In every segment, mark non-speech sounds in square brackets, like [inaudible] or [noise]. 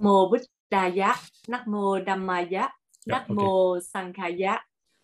mô Bích Đà Giá, Nắc mô Dhammaya, Nắc mô Sankhaya.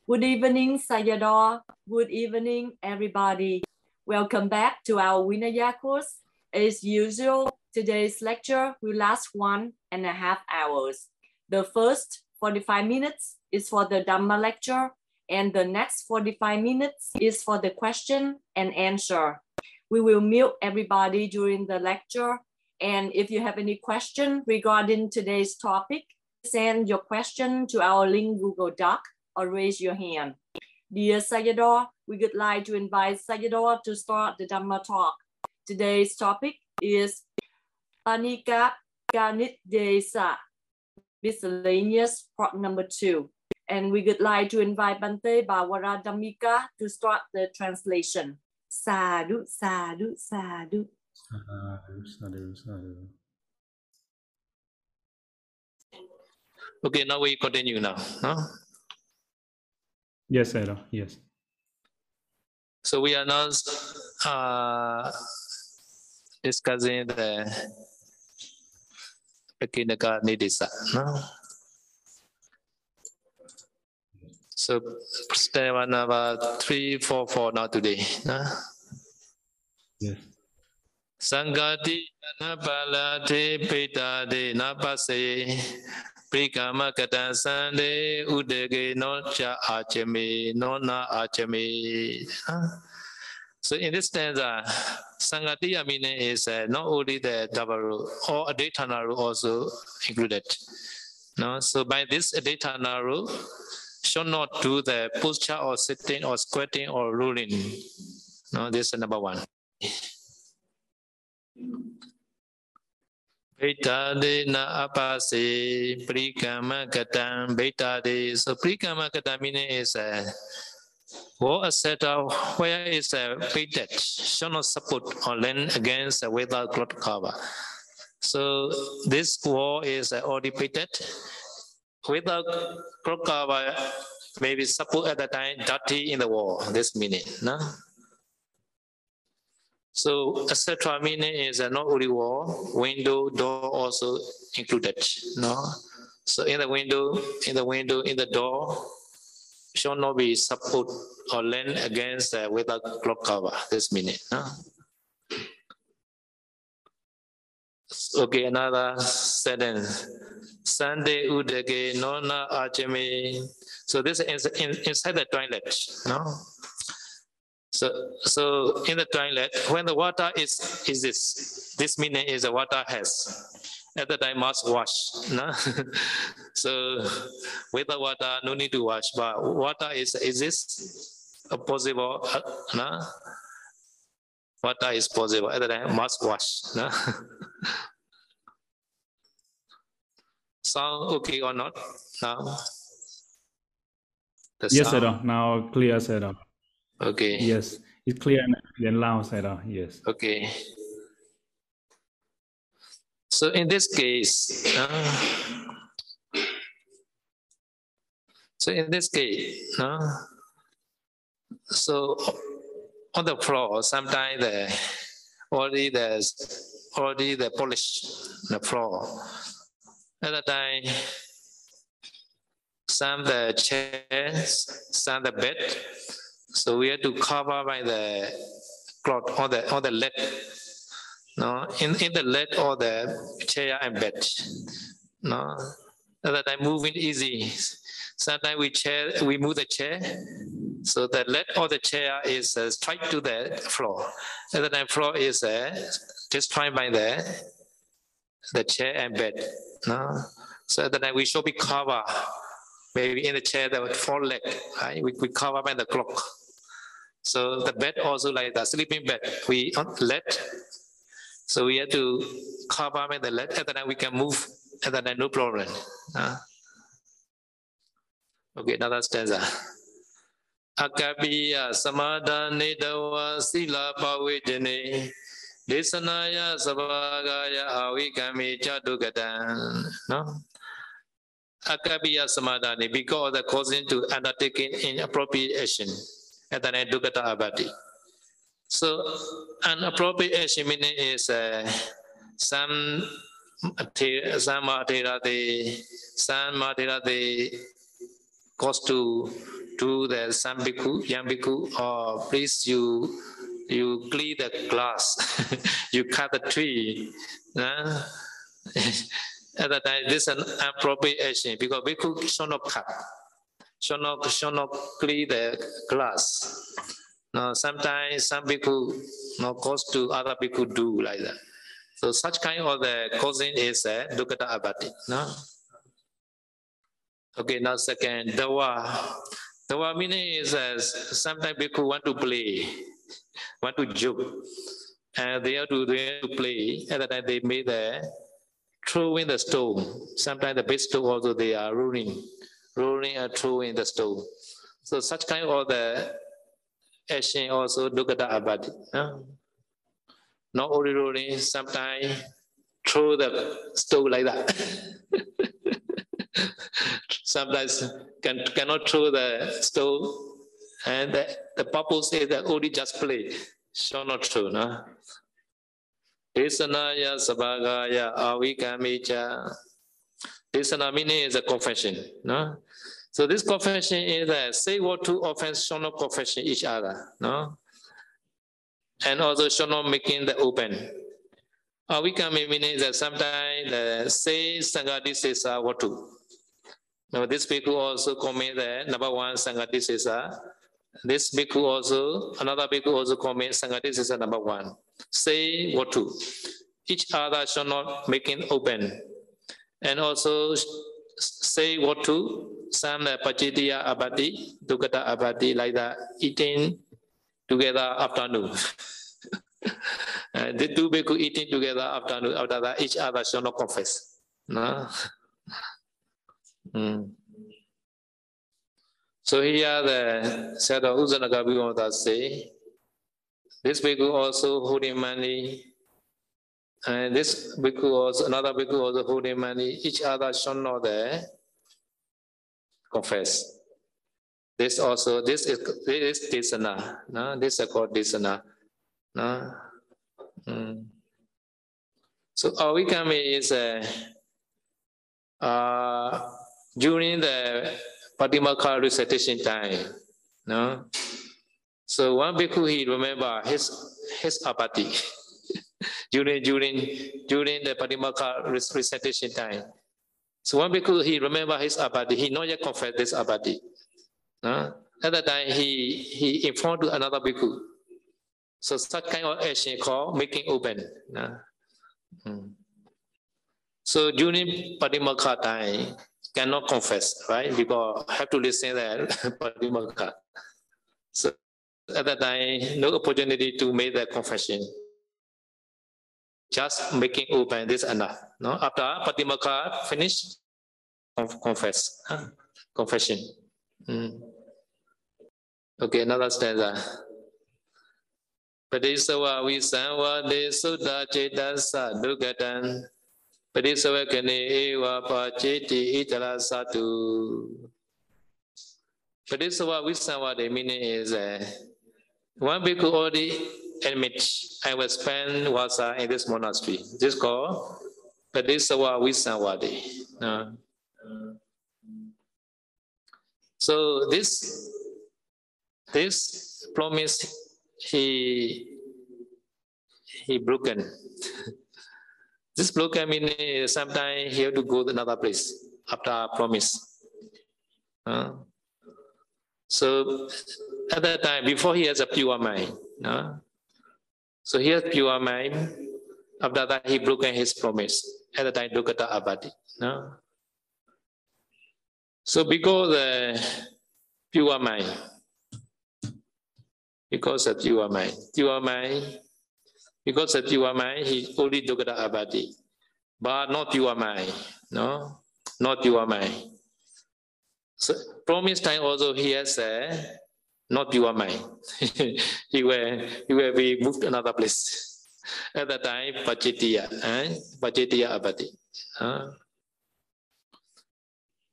Good evening, Sayadaw. Good evening, everybody. Welcome back to our Vinaya course. As usual, today's lecture will last one and a half hours. The first 45 minutes is for the Dhamma lecture, and the next 45 minutes is for the question and answer. We will mute everybody during the lecture and if you have any question regarding today's topic, send your question to our link Google Doc or raise your hand. Dear Sayadaw, we would like to invite Sayadaw to start the Dhamma talk. Today's topic is Anika Kanidesa, miscellaneous part number two. And we would like to invite Bante Bawara Dhammika to start the translation. Sadhu, sadhu, sadhu. Okay, now we continue now. Huh? Yes, sir. Yes. So we are now uh, discussing the Pakinaka Nidisa. No? So step number three, four, four now today. No? Yes. Sangati anapala te peta de napase prikama kata sande udege no cha achame no na achame. So in this stanza, sangati meaning is uh, not only the Dava or Adetana also included. No? So by this Adetana rule, shall not do the posture or sitting or squatting or ruling. No, this is number one. Bhaitade na apase prikamakatan. Bhaitade. So prikamakatan meaning is a or a set of where is a pitted. shall not support or lend against a without cloth cover. So this wall is already pitted without cloth cover, maybe support at the time dirty in the wall. This meaning, no? So etc. meaning is not only wall, window, door also included. No. So in the window, in the window, in the door, should not be support or lean against uh, without clock cover. This meaning. No? Okay, another sentence. Sunday udage nona acheme. So this is in, inside the toilet. No. So, so in the toilet, when the water is is this, this meaning is the water has. At the time must wash. No? [laughs] so with the water, no need to wash. But water is is this a possible? Uh, no? Water is possible. At the time must wash. No? [laughs] Sound okay or not? Now. The yes, sir. Now clear, sir. Okay. Yes, it's clear and loud, Sarah. Yes. Okay. So in this case, uh, so in this case, uh, so on the floor, sometimes the already there's already the polish the floor. The time, some the chairs, some the bed, so we have to cover by the cloth or the or the lead. No, in, in the lead or the chair and bed. No, that I move moving easy. Sometimes we chair we move the chair, so the lead or the chair is uh, straight to the floor. And the time floor is uh, just trying by the the chair and bed. No, so that we should be cover. Maybe in the chair there would four leg, right? We, we cover by the clock. So the bed also like the sleeping bed, we let. So we have to cover the let, and then we can move, and then no problem. Uh, okay, another stanza. Akapiya samadhane dawa sila pavijane desanaya sabagaya avikami chadugatan. No? Akapiya samadhane because of the causing to undertaking inappropriate action and then dukata abati. So an appropriate meaning is uh, some Ate- Sama Aterate, Sama Aterate goes to to the young Bhikkhu, or please you you clean the glass, [laughs] you cut the tree. uh, [laughs] At that time, this is an appropriate action because Bhikkhu should not cut, not clean the glass. Now, sometimes some people no, goes to other people do like that. So such kind of the causing is a uh, dukkata abati. No? Okay, now second, dawa. Dawa meaning is uh, sometimes people want to play, want to joke. And they have to, they have to play. At that time they made the throwing the stone. Sometimes the big stone also they are rolling, rolling and in the stone. So such kind of the action also dukkata abati. No? Not only rolling, sometimes throw the stone like that. [laughs] sometimes can, cannot throw the stone. And the, the purpose is that only just play. Shall not throw, no? Desanaya sabagaya avikamecha. Desana meaning is a confession. No? So this confession is that say what two offense shall not confession each other. No? And also shall not making the open. Avikame meaning that sometimes the say sangati says uh, what to. Now this bhikkhu also comment the number one sangati says uh, this bhikkhu also, another bhikkhu also comment sangati says uh, number one say what to. Each other shall not make it open. And also say what to. Some pachitiya abati, dukkata abati, like that, eating together afternoon. [laughs] uh, the two bhikkhu eating together afternoon, after that, each other shall not confess. No? [laughs] mm. So here the Sayadaw Ujanaka Vimata say, this bhikkhu also holding money, and this bhikkhu also, another bhikkhu also holding money. Each other should know the confess. This also, this is this is desana. No? This is called desana. No? Mm. So awikami is a uh, uh, during the Patimaka recitation time. No? So one bhikkhu he remember his his apati during during during the Patimaka recitation time. So one bhikkhu he remember his abadi, He not yet confessed this abadi. Uh, at that time he he informed to another bhikkhu. So such kind of action called making open. Uh. So during Patimaka time cannot confess, right? Because have to listen that [laughs] Patimaka. So at that time, no opportunity to make that confession. Just making open this enough. No, after Patimaka finished, confess, huh? confession. Mm. Okay, another stanza. Padisawa visanwa de sutta cetasa dugatan. Padisawa kane ewa pa ceti itala satu. Padisawa visanwa the meaning is uh, one bhikkhu already admit I will spend wasa in this monastery. This is called Padisawa Visawadi. Uh, so this this promise he he broken. [laughs] this broken meaning sometimes he have to go to another place after promise. Uh, so at that time, before he has a pure mind? So he has pure mind. After that, he broken his promise. At the time, dukkata abadi. No? So because the pure mind, because of pure mind, pure mind, because of pure mind, he only dukkata abadi, but not pure mind. No, not pure mind. So promise time also he has a not pure mind. he will he will be moved to another place. At that time, Pachitiya, eh? Pachitiya Abati. Uh.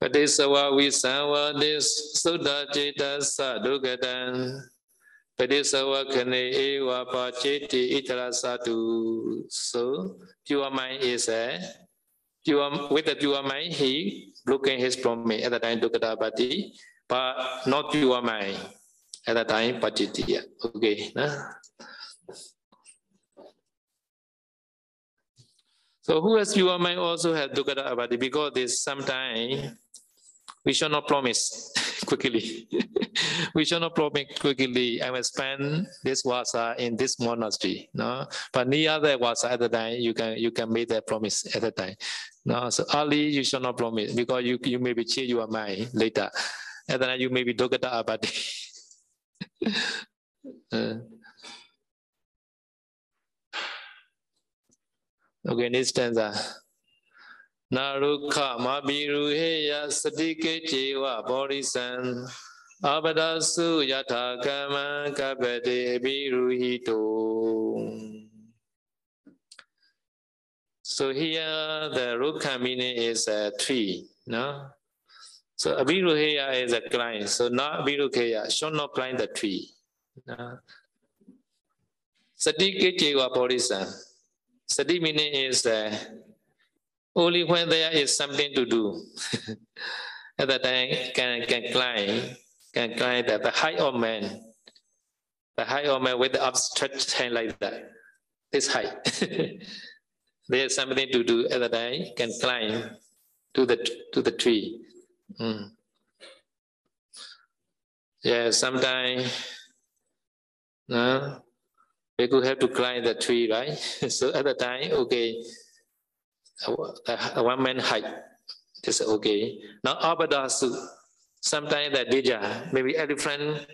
Padisawa visawa dis sudha cita sadugatan. Padisawa kane ewa pachiti itara satu. So, pure mind is a pure, with the pure mind, he looking his promise at the time Dukadabati, but not pure mind at the time Pachitiya. Okay. So who has pure mind also has Dukada Abadi because this sometimes [laughs] [laughs] we shall not promise quickly. we shall not promise quickly. I will spend this wasa in this monastery. No, but near the wasa at the time you can you can make that promise at the time. No, so early you shall not promise because you you may be change your mind later. At the time you may be Dukada Abadi. uh, [laughs] Okay, next stanza. နာရုခမဘိရုဟေယစတိကေခြေဝဘောရိစံအပဒစုယထာကမံကပတိဘိရုဟိတု So here the rukha meaning is a tree, no? So abiruheya is a client. So not abiruheya, should not climb the tree. No? Satike chewa bodhisan. Sati meaning is uh, only when there is something to do. [laughs] At that time, can can climb, can climb the, the height of man, the height of man with the upstretched hand like that. This height. [laughs] there is something to do at that time, can climb to the to the tree. Mm. Yeah, sometimes. No, we could have to climb the tree, right? [laughs] so at the time, okay, one man height, this okay. Now Abadasu, sometimes the Dija, maybe elephant,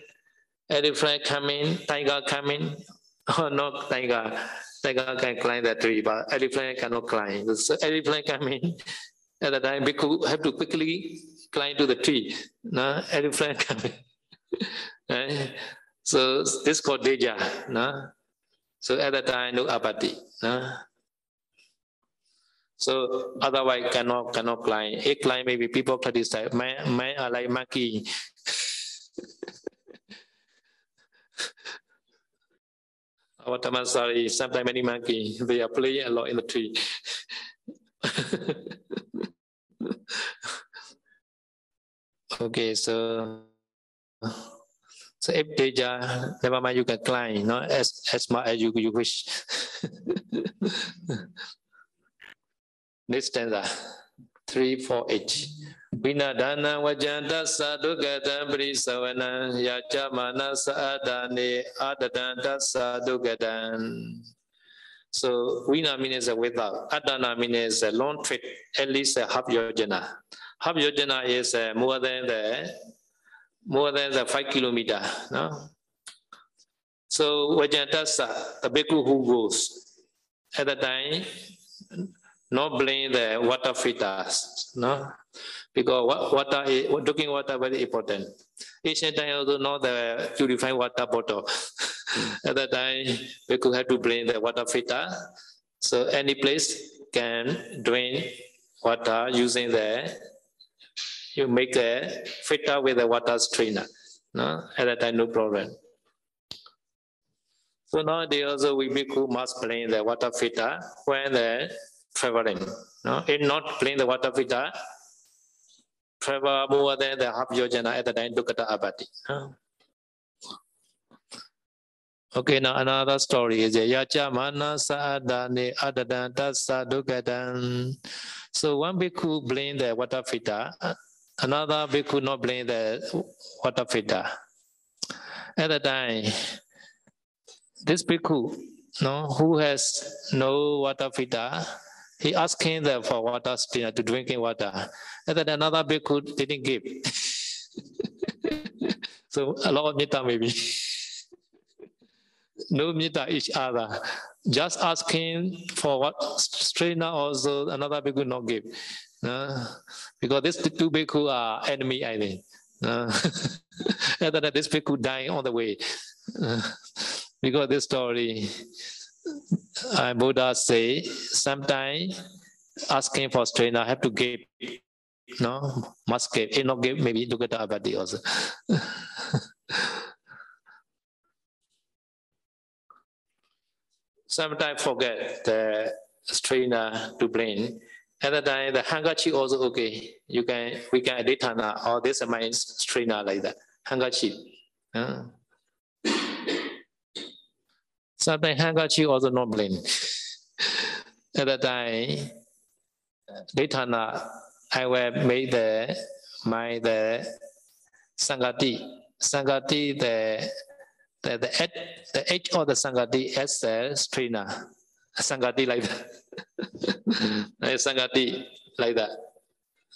elephant coming, tiger coming, [laughs] or not tiger. Tiger can climb the tree, but elephant cannot climb. So elephant coming, [laughs] at the time, we could have to quickly climb to the tree. No, elephant [laughs] coming. right? So this called Deja. No? So at that time, no apathy. No? So otherwise cannot cannot climb. If climb, maybe people criticize. Man, man are uh, like monkey. [laughs] Our Tamasari, sometimes many monkey, they are playing a lot in the tree. [laughs] okay, so so if deja, never mind, you can climb, no, as as much as you you wish. [laughs] Next stanza, three, four, eight. Vinadana vajanta sadugata prisavana yachamana sadane adadanta sadugatan. So Vina means without, Adana means a long trip, at least a half yojana. Half yojana is uh, more than the more than the five kilometer. No? So Vajantasa, the bhikkhu who goes at the time, not blame the water filters, no? Because water is, drinking water very important. Ancient time also know the purified water bottle. [laughs] at that time, we could have to bring the water filter. So any place can drain water using the you make a filter with a water strainer. No? At that time, no problem. So nowadays also we bhikkhu must clean the water filter when they're traveling. No? If not clean the water filter, travel more than the half yojana at the time dukkata abati. Okay, now another story is Yacha Mana Saadani Adadanta Sadukatan. So one bhikkhu blame the water filter Another bhikkhu not blame the water filter. At the time, this bhikkhu, no, who has no water filter, he asking them for water strainer to drinking water. And then another bhikkhu didn't give. [laughs] so a lot of metta maybe. [laughs] no metta each other. Just asking for what strainer also another bhikkhu not give. Uh, because these two bhikkhu are enemy, I think. Uh, [laughs] and then this bhikkhu dying on the way. Uh, because this story, uh, Buddha say, sometimes asking for I have to give. No, must give. If not give, maybe look at the abadi also. [laughs] sometimes forget the strainer to blame At time, the handkerchief also okay. You can we can edit or uh, this is my strainer uh, like that. Handkerchief. Uh. Sometimes handkerchief also not plain. At that time, Daytana, I will make the my the Sangati. Sangati the the the edge, the edge of the Sangati as the strainer. Sangati like that. [laughs] Sangati like that.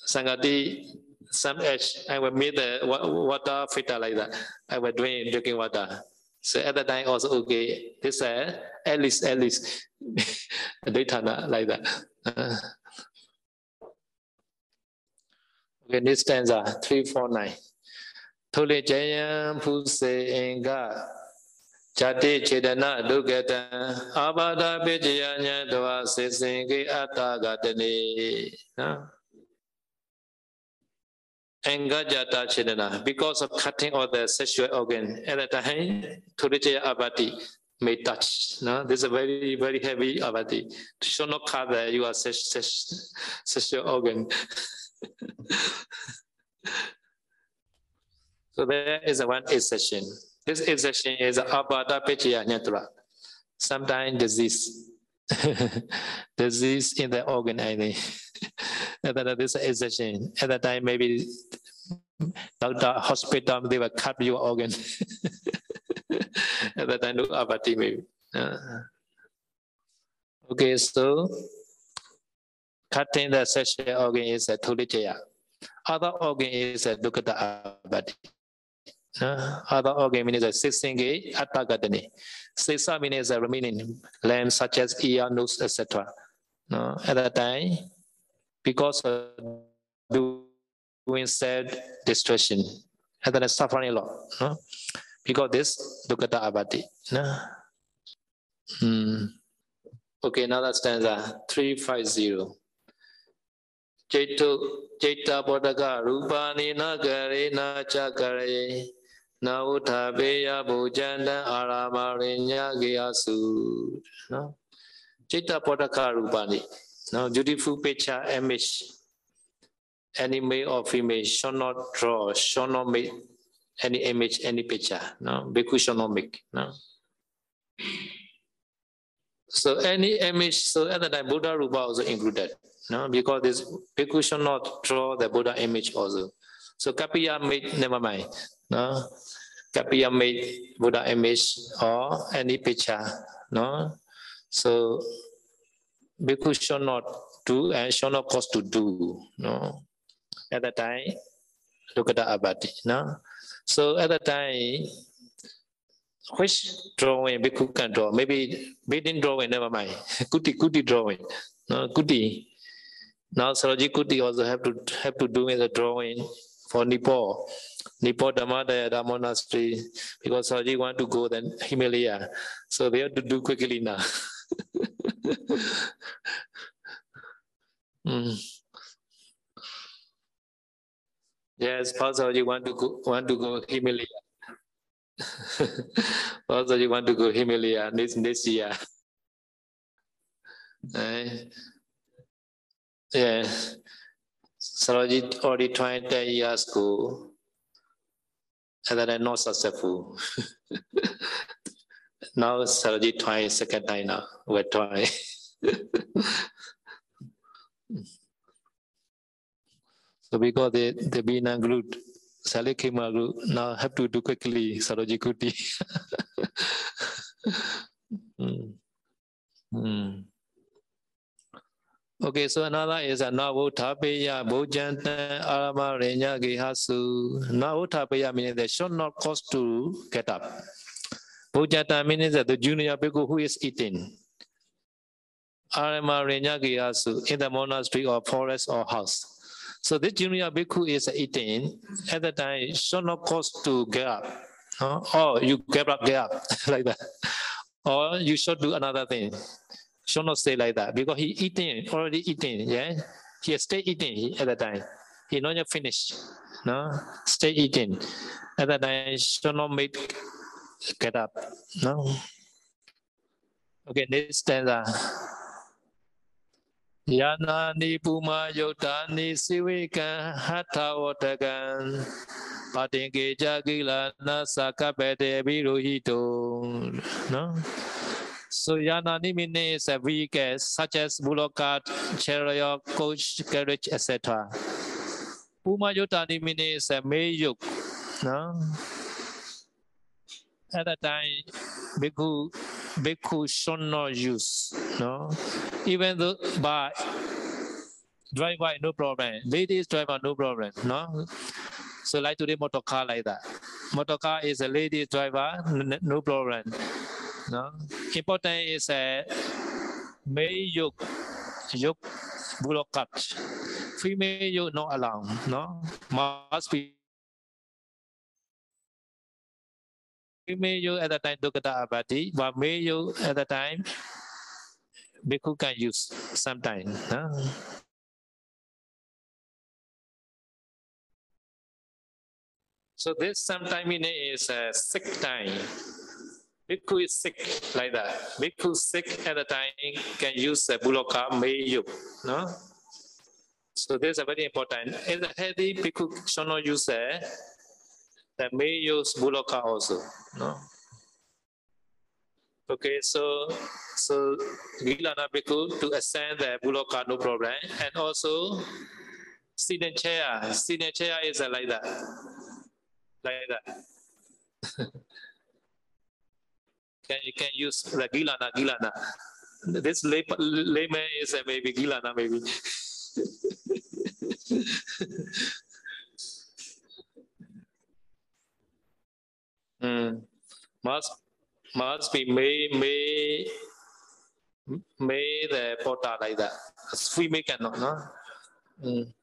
Sangati, some edge, I will meet the water filter like that. I will drink drinking water. So at that time also okay. This uh, at least at least [laughs] daytana like that. Uh, okay, this stanza three four nine. ထိုလေကျယံဖုစေအင်္ဂ ဇတိခြေတနာဒုက္ကတံအာဘာဒပိတယညံတဝစေစင်ကိအတ္တကတနေနော် Engajata Chedana, because of cutting of the sexual organ at that time, Turijaya Abati may touch. No? This is a very, very heavy Abati. Should not cut the, your sexual organ. [laughs] so there is a one exception. This exception is abada pechiya nyatra. Sometimes disease. [laughs] disease in the organ, I [laughs] think. this. At that time, maybe doctor, hospital, they will cut your organ. [laughs] At that time, do abati maybe. Uh, okay, so cutting the sexual organ is a tulijaya. Other organ is a dukata abati. Uh, other organ means a sixteen atagatani. Sisa means a remaining lamb such as ear, nose, etc. At that time, because of doing sad destruction, and then suffering a lot. No? Because this dukkata abati. No? Hmm. Okay, now that stanza 350. Jaitu Jaita Bodhaka Rupani Nagarena Chakare နာဝထာဘေယဘူဇန္တအာရမရိညာကေယစုနော်จิตပတ္တကရူပနိနော် beautiful picture image any male or female should not draw should not make any image any picture no bhikkhu should not make no so any image so at the time buddha rupa also included no because this bhikkhu should not draw the buddha image also so kapiya made never mind no Kapiya made Buddha image or any picture, no? So bhikkhu should not do and should not cause to do, no? At that time, look at the abati, no? So at that time, which drawing bhikkhu can draw? Maybe didn't drawing, never mind. [laughs] kuti kuti drawing, no? Kuti. Now Saraji Kuti also have to have to do with the drawing for Nepal. Nepal Dhammadayada monastery because Saji want to go then Himalaya. So they have to do quickly now. [laughs] mm. Yes, Paul want to go want to go Himalaya. [laughs] Paul Saji want to go Himalaya this this year. Uh, yeah. Sarojit already 10 years ago and then I'm not successful. [laughs] now Sarojit trying second time now. We're trying. [laughs] so because the the Bina group, Salikima group now have to do quickly Sarojit Kuti. [laughs] mm. Mm. Okay, so another is a Navutapeya Bhojanta Arama Renya Gihasu. Navutapeya means they should not cause to get up. Bhojanta means that the junior bhikkhu who is eating. Arama Renya Gihasu in the monastery or forest or house. So this junior bhikkhu is eating at the time should not cause to get up. Huh? Or you get up, get up [laughs] like that. Or you should do another thing should not stay like that because he eating, already eating, yeah? He stay eating at that time. He not yet finished, no? Stay eating. At that time, should not make, get up, no? Okay, next stanza. Yana ni puma yota ni siwika hatha watakan patinge jagila na biruhito. No? Suyanani means every guest, such as Bulokat, Chariot, Coach, Carriage, etc. Pumayutani means Mayuk. No? At that time, Bhikkhu, Bhikkhu should not use. No? Even though by drive by, no problem. Ladies driver, no problem. No? So like today, motor car like that. Motor car is a lady driver, no problem. No? Important is eh, a male yoke, yoke bullock cart. Female yoke no alarm. No? Must be female yoke at the time Dukata Abati, but male yoke at the time Bhikkhu can use sometime. No? So this sometime meaning is a sick time. Bhikkhu is sick like that. Bhikkhu sick at the time can use a buloka mayuk. No? So this is very important. In the healthy, Bhikkhu should not use the may use buloka also. No? Okay, so so Gilana Bhikkhu to ascend the buloka no problem. And also sitting chair. Sitting chair is like that. Like that. [laughs] can you can use the Gilana Gilana. This lay, layman is uh, maybe Gilana maybe. [laughs] mm. Must must be may may may the porta like that. Female cannot, no? Mm.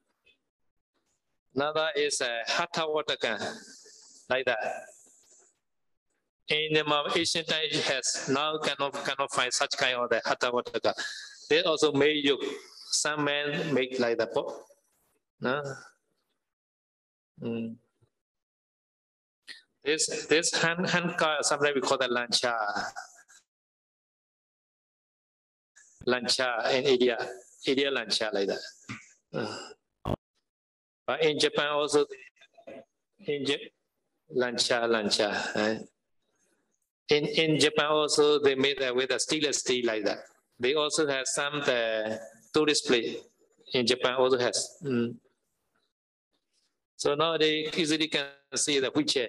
Another is a hatha can like that. In the Asian time it has now cannot cannot find such kind of the hatha watakan. They also made you some men make like that. No? Mm. This this hand hand car sometimes we call that lancha. Lancha in India, India lancha like that. But in Japan also, in J- lancha lancha. eh. In in Japan also they made that with a stainless steel like that. They also have some the tourist place in Japan also has. Mm. So now they easily can see the wheelchair.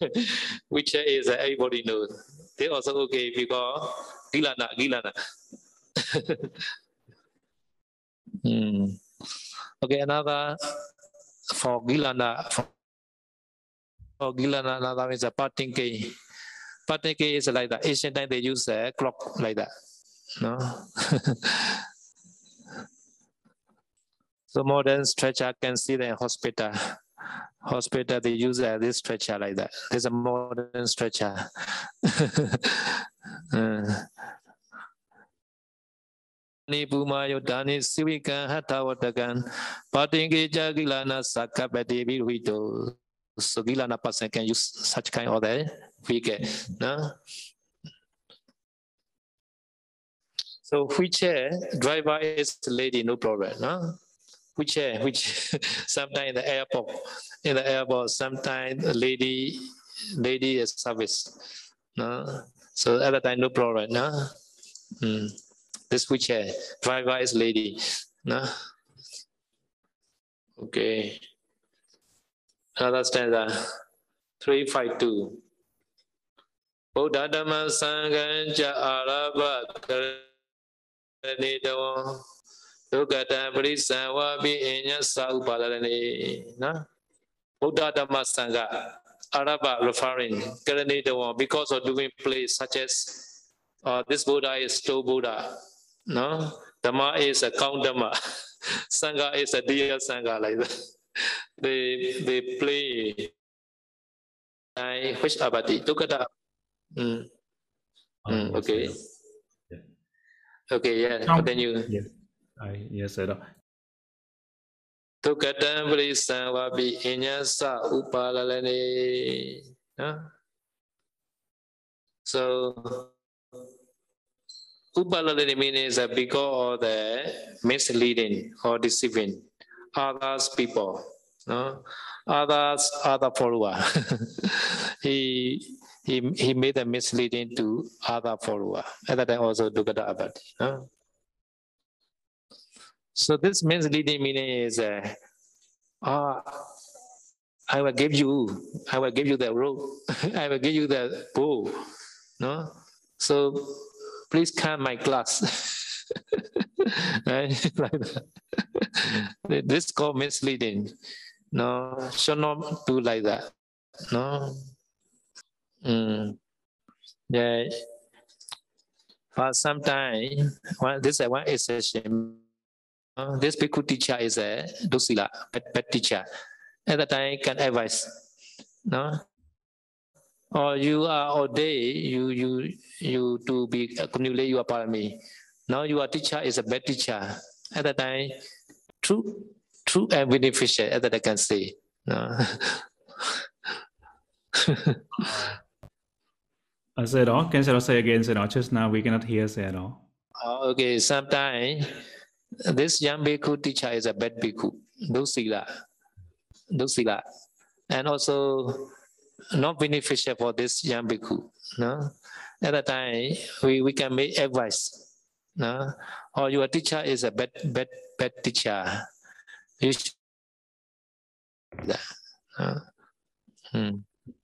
[laughs] wheelchair is uh, everybody knows. They also okay because gilana gilana. [laughs] Hmm. Okay, another for gilana for, for gilana another is a parting key. Parting key is like that. Asian time they use a clock like that. No. [laughs] so modern stretcher can see the hospital. Hospital they use uh, this stretcher like that. There's a modern stretcher. [laughs] Uh, နိပုမာယောဒါနိစိဝိကံဟထဝတကံပါတင်ကေကြကိလနာသကပတိဘိဝိတော so gilana person can use such kind of the vehicle no so wheelchair eh, driver is lady? No problem no wheelchair which eh, [laughs] sometimes in the airport in the airport sometimes lady lady is service no so at the time no problem no mm. this wheelchair eh, driver is lady no okay. Another stanza uh, 352 Buddha Dhamma Sangha Ja Arabha Karani Dawa Dukata Parisa Wabi Inya Saupalarani no? Buddha Dhamma Sangha Arabha referring Karani Dawa because of doing plays such as uh, this Buddha is still Buddha no? Dhamma is a count Dhamma. [laughs] Sangha is a dear Sangha like that. They they play I which abati Dukata mm. Mm, okay okay yeah Count. continue Yes. I yes, sir. ဒုက္ကတံပရိသံဝပိအညသဥပါလလနေနော် so Upalalani means that because of the misleading or deceiving others people, no? others other follower. [laughs] he he he made a misleading to other follower. At that time also Dugata Abadi. No? So this misleading meaning is uh, uh, I will give you, I will give you the rope, [laughs] I will give you the bow. No? So please come my class. [laughs] [laughs] like that. this called misleading. No, should not do like that. No. Mm. Yeah. But sometimes, well, this is one exception. Uh, this bhikkhu teacher is a dosila, bad, bad teacher. At that time, can advise. No, or you are all day you you you to be accumulate your parami. Now your teacher is a bad teacher. At that time, true true and beneficial. At that I can say. No. [laughs] Said all. Can you say again? All. Just now we cannot hear. All. Uh, okay. Sometimes this young bhikkhu teacher is a bad bhikkhu. Dosila. Dosila. And also not beneficial for this young bhikkhu. No? At that time, we, we can make advice. No? Or your teacher is a bad, bad, bad teacher. You should, uh, hmm.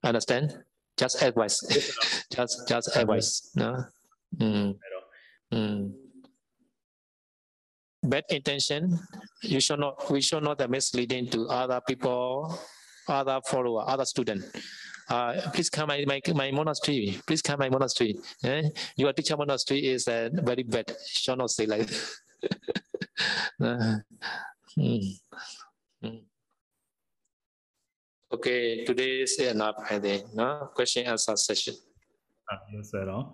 Understand? Just advice. [laughs] just just advice. No? Mm. Mm. Bad intention, you should not we should not misleading to other people, other follower, other student uh, please come my, my, my monastery. Please come my monastery. Eh? Your teacher monastery is uh, very bad. Shall not say like [laughs] uh, [laughs] hmm. Hmm. Okay, today is enough, I think. No? Question answer session. Uh, yes, sir. Uh,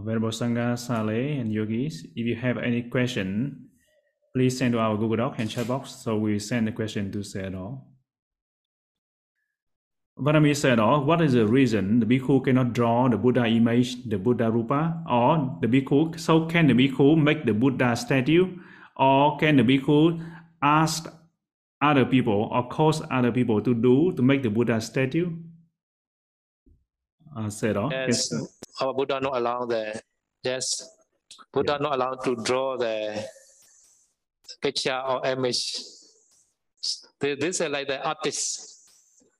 Venerable Sangha, Sale, and yogis, if you have any question, please send to our Google Doc and chat box. So we send the question to Sayadaw. Vanami said, oh, what is the reason the bhikkhu cannot draw the Buddha image, the Buddha rupa? Or the bhikkhu, so can the bhikkhu make the Buddha statue? Or can the bhikkhu ask other people or cause other people to do to make the Buddha statue? Uh, said, oh, yes, our Buddha not allowed the, yes, Buddha yeah. not allowed to draw the picture or image. This is like the artist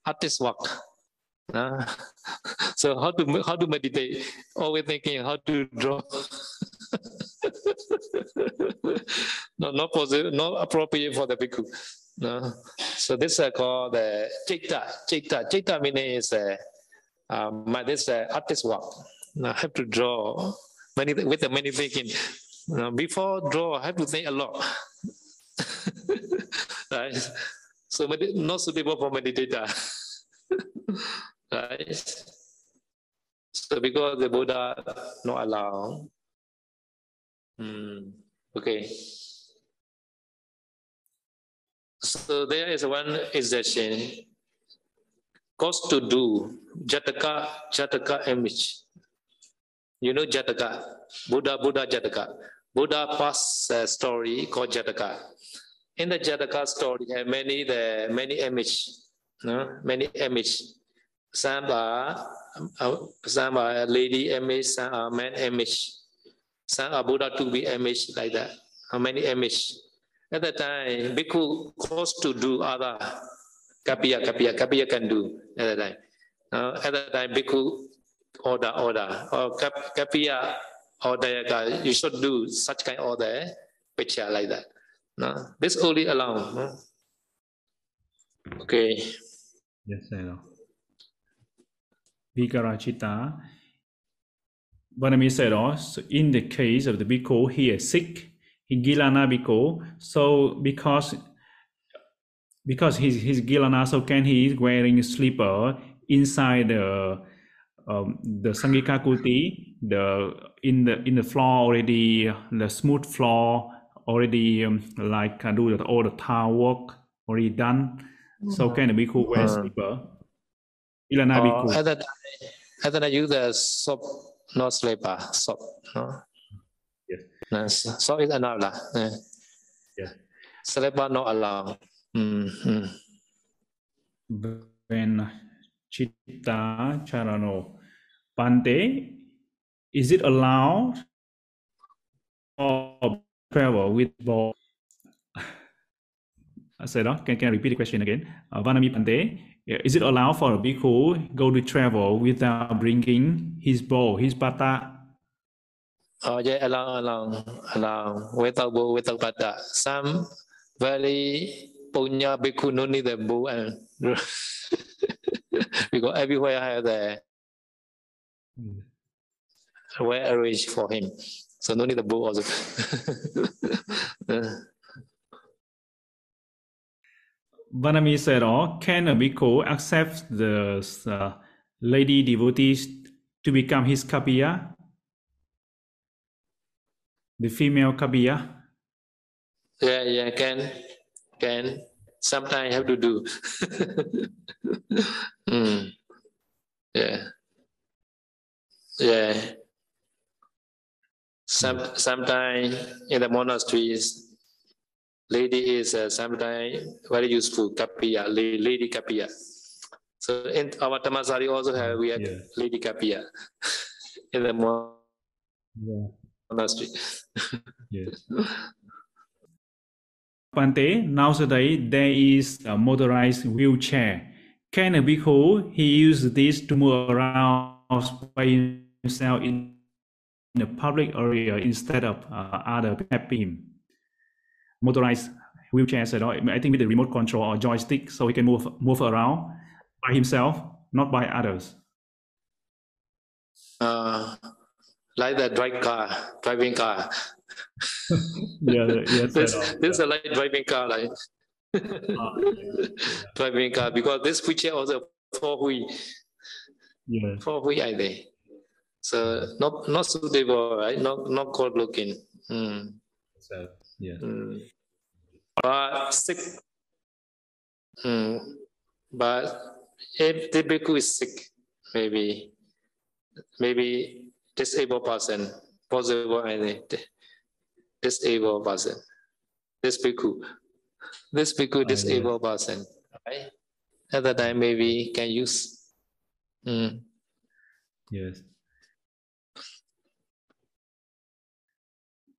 artist work. Uh, [laughs] so how to how to meditate? Always thinking how to draw. [laughs] not not possible, not appropriate for the bhikkhu. No. So this is called the chitta. Chitta. Chitta meaning is uh, um, this uh, artist work. I have to draw many with the many thinking. Now, before draw, I have to think a lot. [laughs] right? So not suitable for meditator. [laughs] right? So because the Buddha not allow. Hmm. Okay. So there is one exception. Cause to do Jataka, Jataka image. You know Jataka, Buddha, Buddha Jataka. Buddha past uh, story called Jataka. In the Jataka story, have many the many image, no? many image. Some are uh, some are lady image, some are man image, some are Buddha to be image like that. How many image? At that time, bhikkhu caused to do other kapiya, kapiya, kapiya can do at that time. Uh, at that time, bhikkhu order, order, or kap, kapiya or dayaka, you should do such kind of order picture like that. No, this only allow. No? Okay. Yes, I. Vikarachita. Vanami said also, in the case of the bhikkhu, he is sick, gilana bhikkhu. So because because he's he's gilana, so can he is wearing a slipper inside the um, the sangika kuti, the in the in the floor already the smooth floor already um, like uh, do the, all the tile work already done. Mm-hmm. So can the bhikkhu wear uh, slipper? Ilana uh, bhikkhu. At that, at that I use the soap, not slipper, soft. No? No, soft is enough. lah. Eh. Yeah. Slipper not allowed. Mm, mm. when Chitta Charano Pante, is it allowed or travel with ball? Said, uh, can, can I repeat the question again? Uh, Vanami Pante, is it allowed for a bhikkhu go to travel without bringing his bow, his bata? Oh yeah, allow, allow, allow. Without bow, without bata. Some very punya bhikkhu no need the bow and because everywhere have the well arranged for him. So no need the bow also. [laughs] Vanami said, oh, can a bhikkhu accept the uh, lady devotees to become his kapiya? The female kapiya? yeah, yeah, can, can. Sometimes I have to do. [laughs] Mm. Yeah. Yeah. Some sometimes in the monasteries, lady is uh, sometimes very useful kapiya, lady kapiya. So in our Tamasari also have we have Yeah. lady kapiya [laughs] in the mon- Yeah. Monastery. Yes. Pante, nowadays there is a motorized wheelchair. Can a bhikkhu he use this to move around by himself in the public area instead of uh, other helping him? Motorized wheelchair, I think with the remote control or joystick, so he can move move around by himself, not by others. Uh, like the drive car, driving car. [laughs] Yeah, yes, this this is a like driving car, like [laughs] [laughs] driving car because this wheelchair also four wheel, yeah, four wheel I think. So not not suitable, right? Not not good looking. Mm, so, yeah. mm. But sick. Mm. But if the bhikkhu is sick, maybe maybe disabled person, possible I think disabled person. This bhikkhu, this bhikkhu yeah. disabled person, right? At that time maybe can use. Mm. Yes.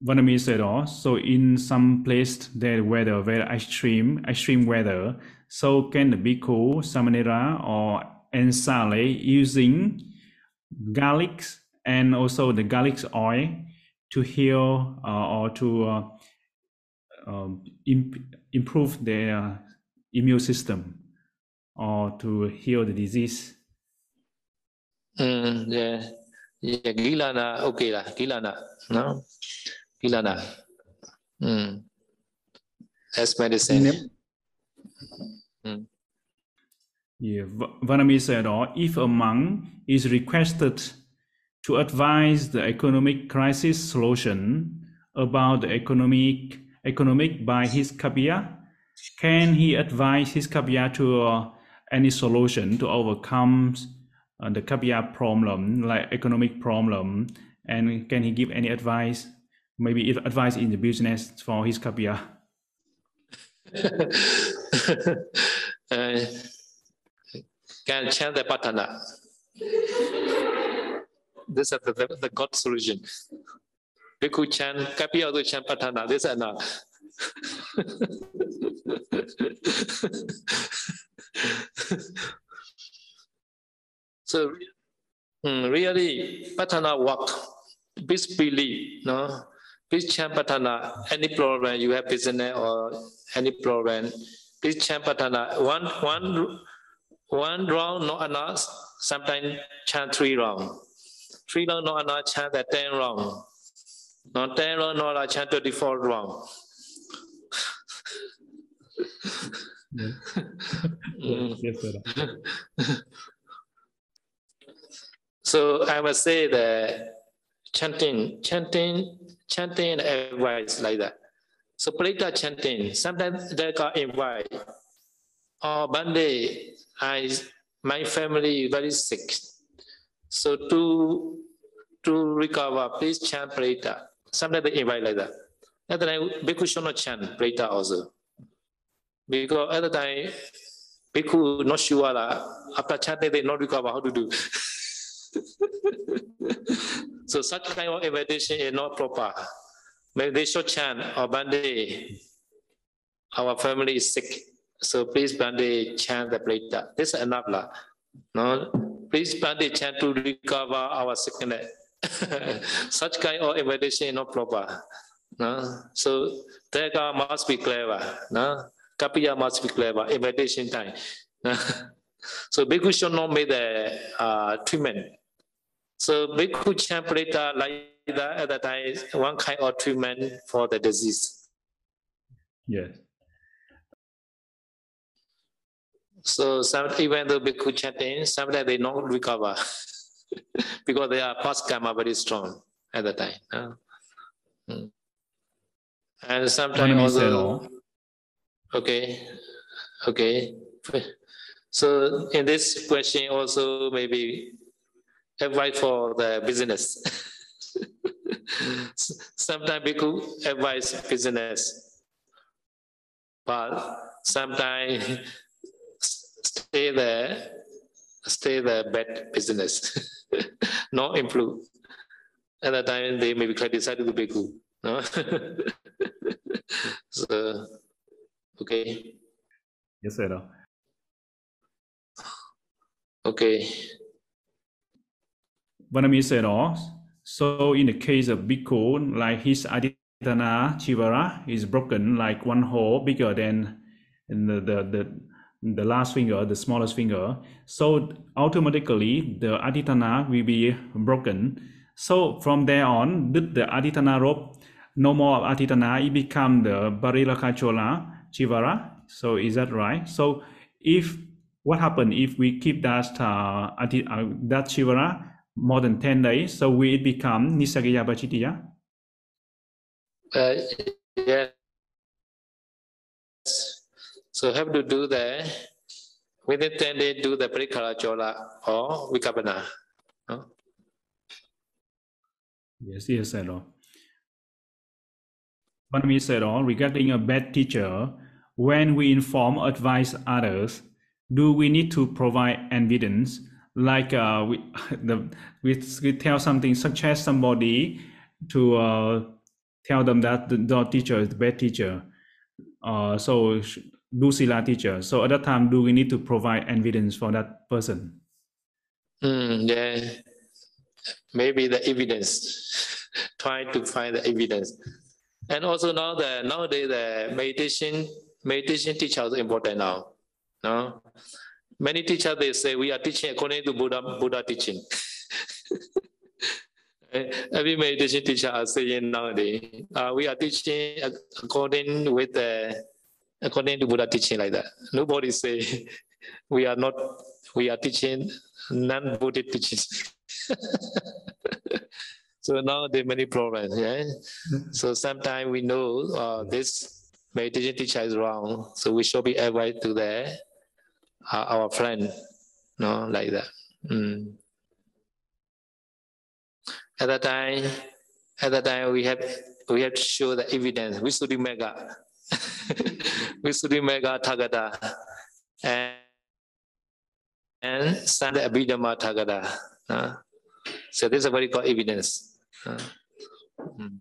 Vanami said, oh, so in some place that weather very extreme, extreme weather, so can the bhikkhu, samanera, or ensale using garlic and also the garlic oil to heal uh, or to uh, um, imp- improve their immune system or to heal the disease. Mm, yeah. Yeah, Gilana, okay lah, Gilana, no? Gilana. Mm. As medicine. Mm. Yeah, Va- Vanami said, or if a monk is requested to advise the economic crisis solution about the economic economic by his kapiya, can he advise his kapiya to uh, any solution to overcome uh, the kapiya problem, like economic problem, and can he give any advice, maybe advice in the business for his kapiya? [laughs] uh, can chant the patana. This is the, the, the God solution. Bhikkhu chant, Kapi also chant patana. This is enough. [laughs] so mm, really, patana work. Believe, no? Please chant patana. Any problem you have business or any problem, please chant patana. One, one, one round, not enough. Sometimes chant three round. Three round, not enough. Chant the ten round. Not ten round, not enough. Chant. Mm. Yes, sir. So I must say that chanting, chanting, chanting advice like that. So Paritta chanting, sometimes they got invite. Oh, one day I my family very sick. So to to recover, please chant Paritta. Sometimes they invite like that. At the time, Bhikkhu should not chant Paritta also. Because at the time, Bhikkhu not sure after chanting they not recover how to do. [laughs] so such kind of invitation is not proper. Maybe they should chant or Bande, our family is sick. So please Bande chant the Paritta. This is enough. La. No, please chant to recover our sickness. [laughs] such kind of invitation is not proper. No? So that must be clever. No? Kapiya must be clever. Invitation time. [laughs] so Bhikkhu should not make the uh, treatment. So Bhikkhu chant Paritta like that at that time one kind of treatment for the disease. Yes. So some, even though Bhikkhu chanting, sometimes they don't recover [laughs] because they are past karma very strong at the time. Uh, mm. And sometimes also, okay, okay. [laughs] So in this question also maybe advice for the business. [laughs] sometimes people advise business, but sometimes stay there, stay the bad business, [laughs] not improve. At that time, they maybe criticize the bhikkhu. No? [laughs] so, okay. Yes, sir. Okay. Vanami said, oh, so in the case of Bhikkhu, like his Adhitthana Chivara is broken like one hole bigger than the, the, the, the last finger, the smallest finger. So automatically the Adhitthana will be broken. So from there on, did the Adhitthana rope, no more Adhitthana, it become the Barilakachola Chivara. So is that right? So if what happened if we keep that uh, uh, that Chivara more than 10 days, so will it become Nissaggiya Pacittiya? Uh. So have to do the within 10 days do the Parikara Chola or Vikappana. No? Yes, yes, sir. Panami said, regarding a bad teacher, when we inform, advise others, do we need to provide evidence? Like uh, we, [laughs] the, we, we tell something, suggest somebody to uh, tell them that the, the teacher is the bad teacher. Uh, so do sila teacher. So at that time, do we need to provide evidence for that person? Mm, yeah, maybe the evidence. [laughs] Try to find the evidence. And also now the nowadays the meditation meditation teacher is important now. No, many teachers they say we are teaching according to Buddha Buddha teaching. [laughs] Every meditation teacher are saying nowadays uh, we are teaching according with the according to Buddha teaching like that. Nobody say [laughs] we are not we are teaching non-Buddhist teachings. [laughs] so now there are many problems. Yeah. so sometimes we know uh, this meditation teacher is wrong, so we should be able to the uh, our friend, no, like that. Mm. At that time, at that time we have we have to show the evidence. We should be mega, [laughs] we should mega and and sand abhidhamma tagada. Uh, so this is a very good evidence. Uh, mm.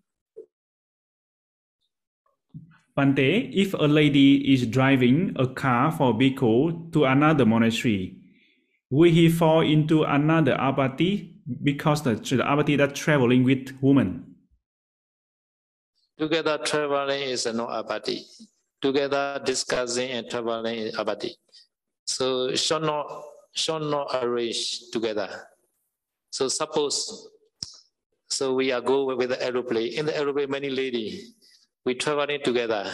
Bante, if a lady is driving a car for bhikkhu to another monastery, will he fall into another apati because the, the apati that traveling with women? Together traveling is no abadi. Together discussing and traveling is apati. So should not should not arrange together. So suppose so we are go with the aeroplane. In the aeroplane, many lady we traveling together,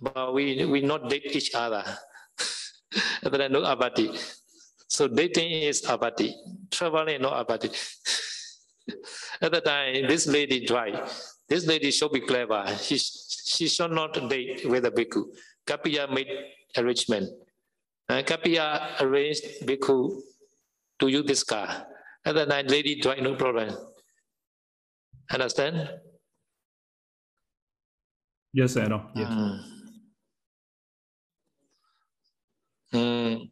but we we not date each other. [laughs] But no abadi. So dating is abadi. Traveling no abadi. [laughs] At the time, this lady drive. This lady should be clever. She she should not date with a bhikkhu. Kapiya made arrangement. Uh, Kapiya arranged bhikkhu to use this car. At that time, lady dry, no problem. Understand? Yes, sir. No. Yes. Mm. Mm.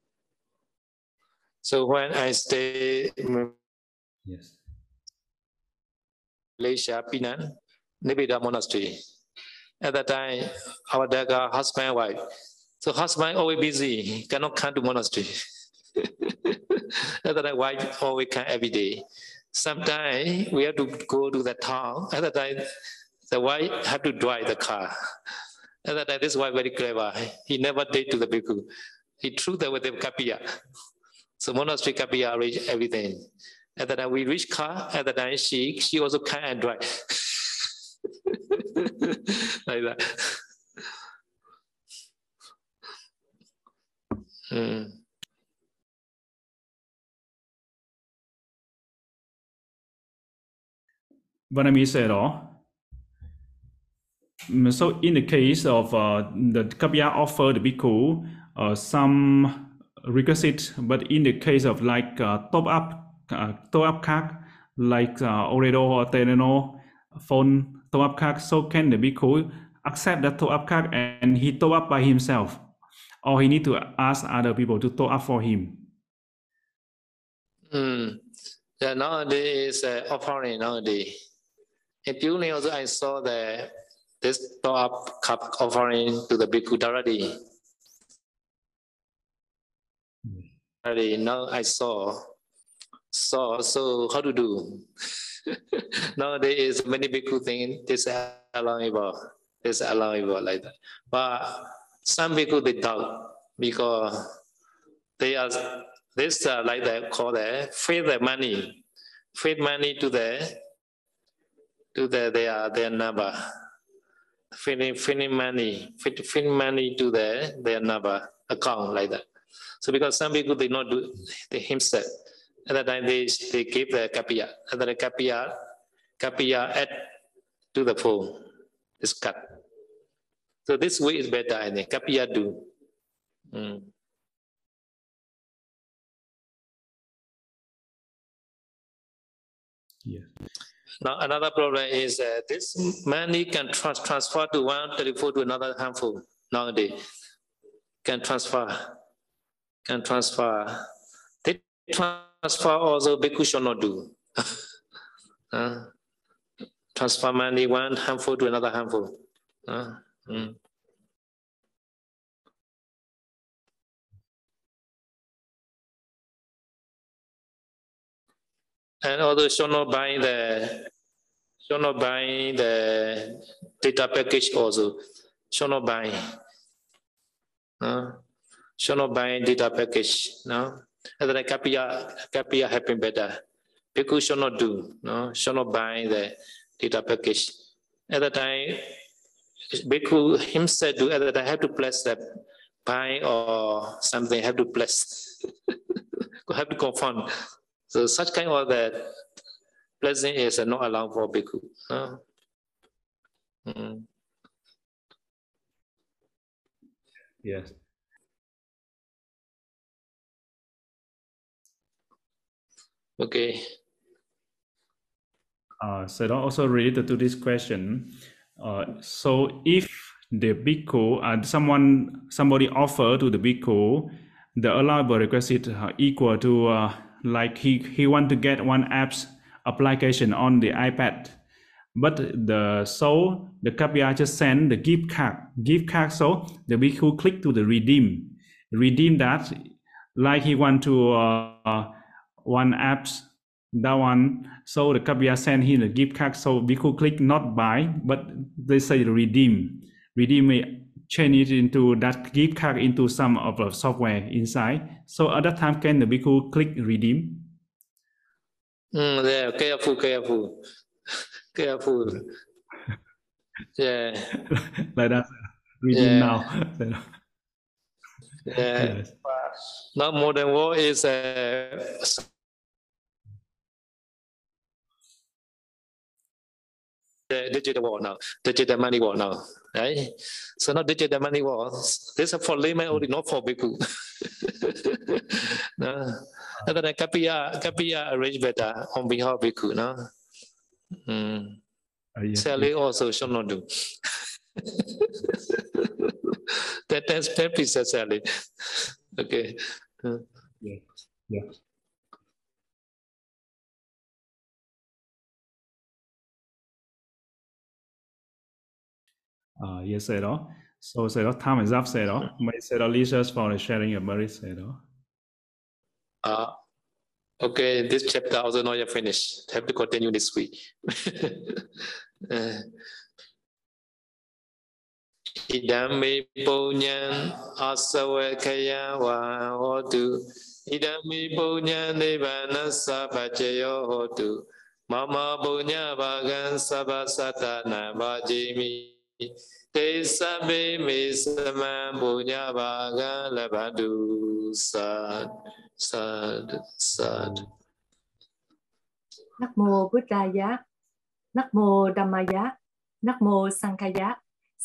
So when I stay in Yes. Malaysia, Penang, Nibbida Monastery. At that time, our Daga husband and wife. So husband always busy, cannot come to monastery. [laughs] At that time, wife always come every day. Sometimes we have to go to the town. At that time, the wife have to drive the car. At that time, this wife very clever. He never did to the bhikkhu. He threw them with the kapiya. So monastery kapiya arrange everything. At that time, we reach car. At that time, she she also come and drive. [laughs] [laughs] like that. Mm. Vanami said all. Mm, So in the case of uh, the Kapya offered the uh, some requisite, but in the case of like uh, top up, uh, top up kak, like uh, Ooredoo or Telenor, phone top up kak, so can the bhikkhu accept that top up kak and he top up by himself, or he need to ask other people to top up for him? Mm. Yeah, nowadays uh, offering nowadays. In Penang also I saw the this top up cup offering to the bhikkhu directly. Already now I saw saw so how to do. [laughs] Nowadays many bhikkhu think this is allowable, this is allowable like that. But some bhikkhu they doubt because they are this uh, like that called the feed the money, feed money to the to the their their number, feeding feeding money, feed, feed money to the their number account like that. So because some people they not do they himself. At that time they they give the kapiya. At the kapiya kapiya add to the phone. It's cut. So this way is better, I think. Kapiya do. Mm. Yes. Now another problem is uh, this money can trans- transfer to one telephone to another handful nowadays. Can transfer, can transfer. They transfer also bhikkhu not do. [laughs] Uh, transfer money one handful to another handful. Uh, mm. And also should not buy the should not buy the data package also. Should not buy. Uh, should not buy data package. No. And then Kapiya, Kapiya happen better. Bhikkhu should not do. No. Should not buy the data package. At the time, Bhikkhu himself do at the time have to bless that buy or something have to bless. [laughs] have to confirm. So such kind of that blessing is not allowed for bhikkhu. Uh, mm. Yes. Okay. Uh, so also related to this question, uh, so if the bhikkhu and someone somebody offer to the bhikkhu the allowable requisite uh, equal to uh, like he he want to get one app's application on the iPad, but the so the kapya just send the gift card gift card so the bhikkhu click to the redeem. Redeem that like he want to uh, one apps that one. So the kapya send him the gift card. So bhikkhu click not buy but they say redeem. Redeem it change it into that gift card into some of the software inside. So at that time can the bhikkhu click redeem? Mm, yeah, careful, careful, careful. Yeah, [laughs] [laughs] like that. Redeem Yeah. now. Yeah. [laughs] yes. Now modern world is uh, the digital world now, digital money world now, right? So not digital money world. This is for layman only, not for bhikkhu. [laughs] no. other than Kapiya, Kapiya arrange better on behalf of Bhikkhu, no? Mm. Uh, yes, Sally also should not do. [laughs] that that's purpose, Sally. [laughs] Okay. Uh, yes, uh, je se đó. So se đó time is up se đó. Ừ. Mấy for sharing of Mary se đó. À, okay this chapter also not yet finished. Have to continue this week. Uh, Idami punyan asawakaya e wa hotu Idami e Mama punya bagan sabasatana bajimi thế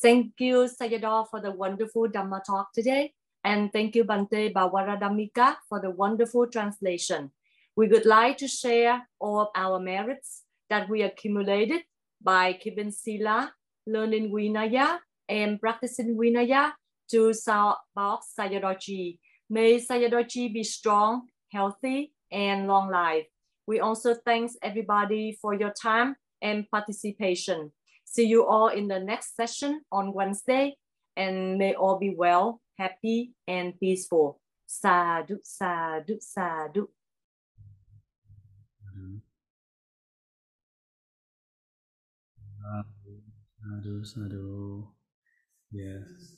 thank you sayadaw for the wonderful dhamma talk today. And thank you bante Pavaradhammika for the wonderful translation. We would like to share all of our merits that we accumulated by keeping sila learning Vinaya, and practicing Vinaya to Box Sayadaw-ji. May Sayadaw-ji be strong, healthy, and long life. We also thanks everybody for your time and participation. See you all in the next session on Wednesday and may all be well, happy and peaceful. Sadhu, sadhu, sadhu. Sadhu, sadhu. Yes.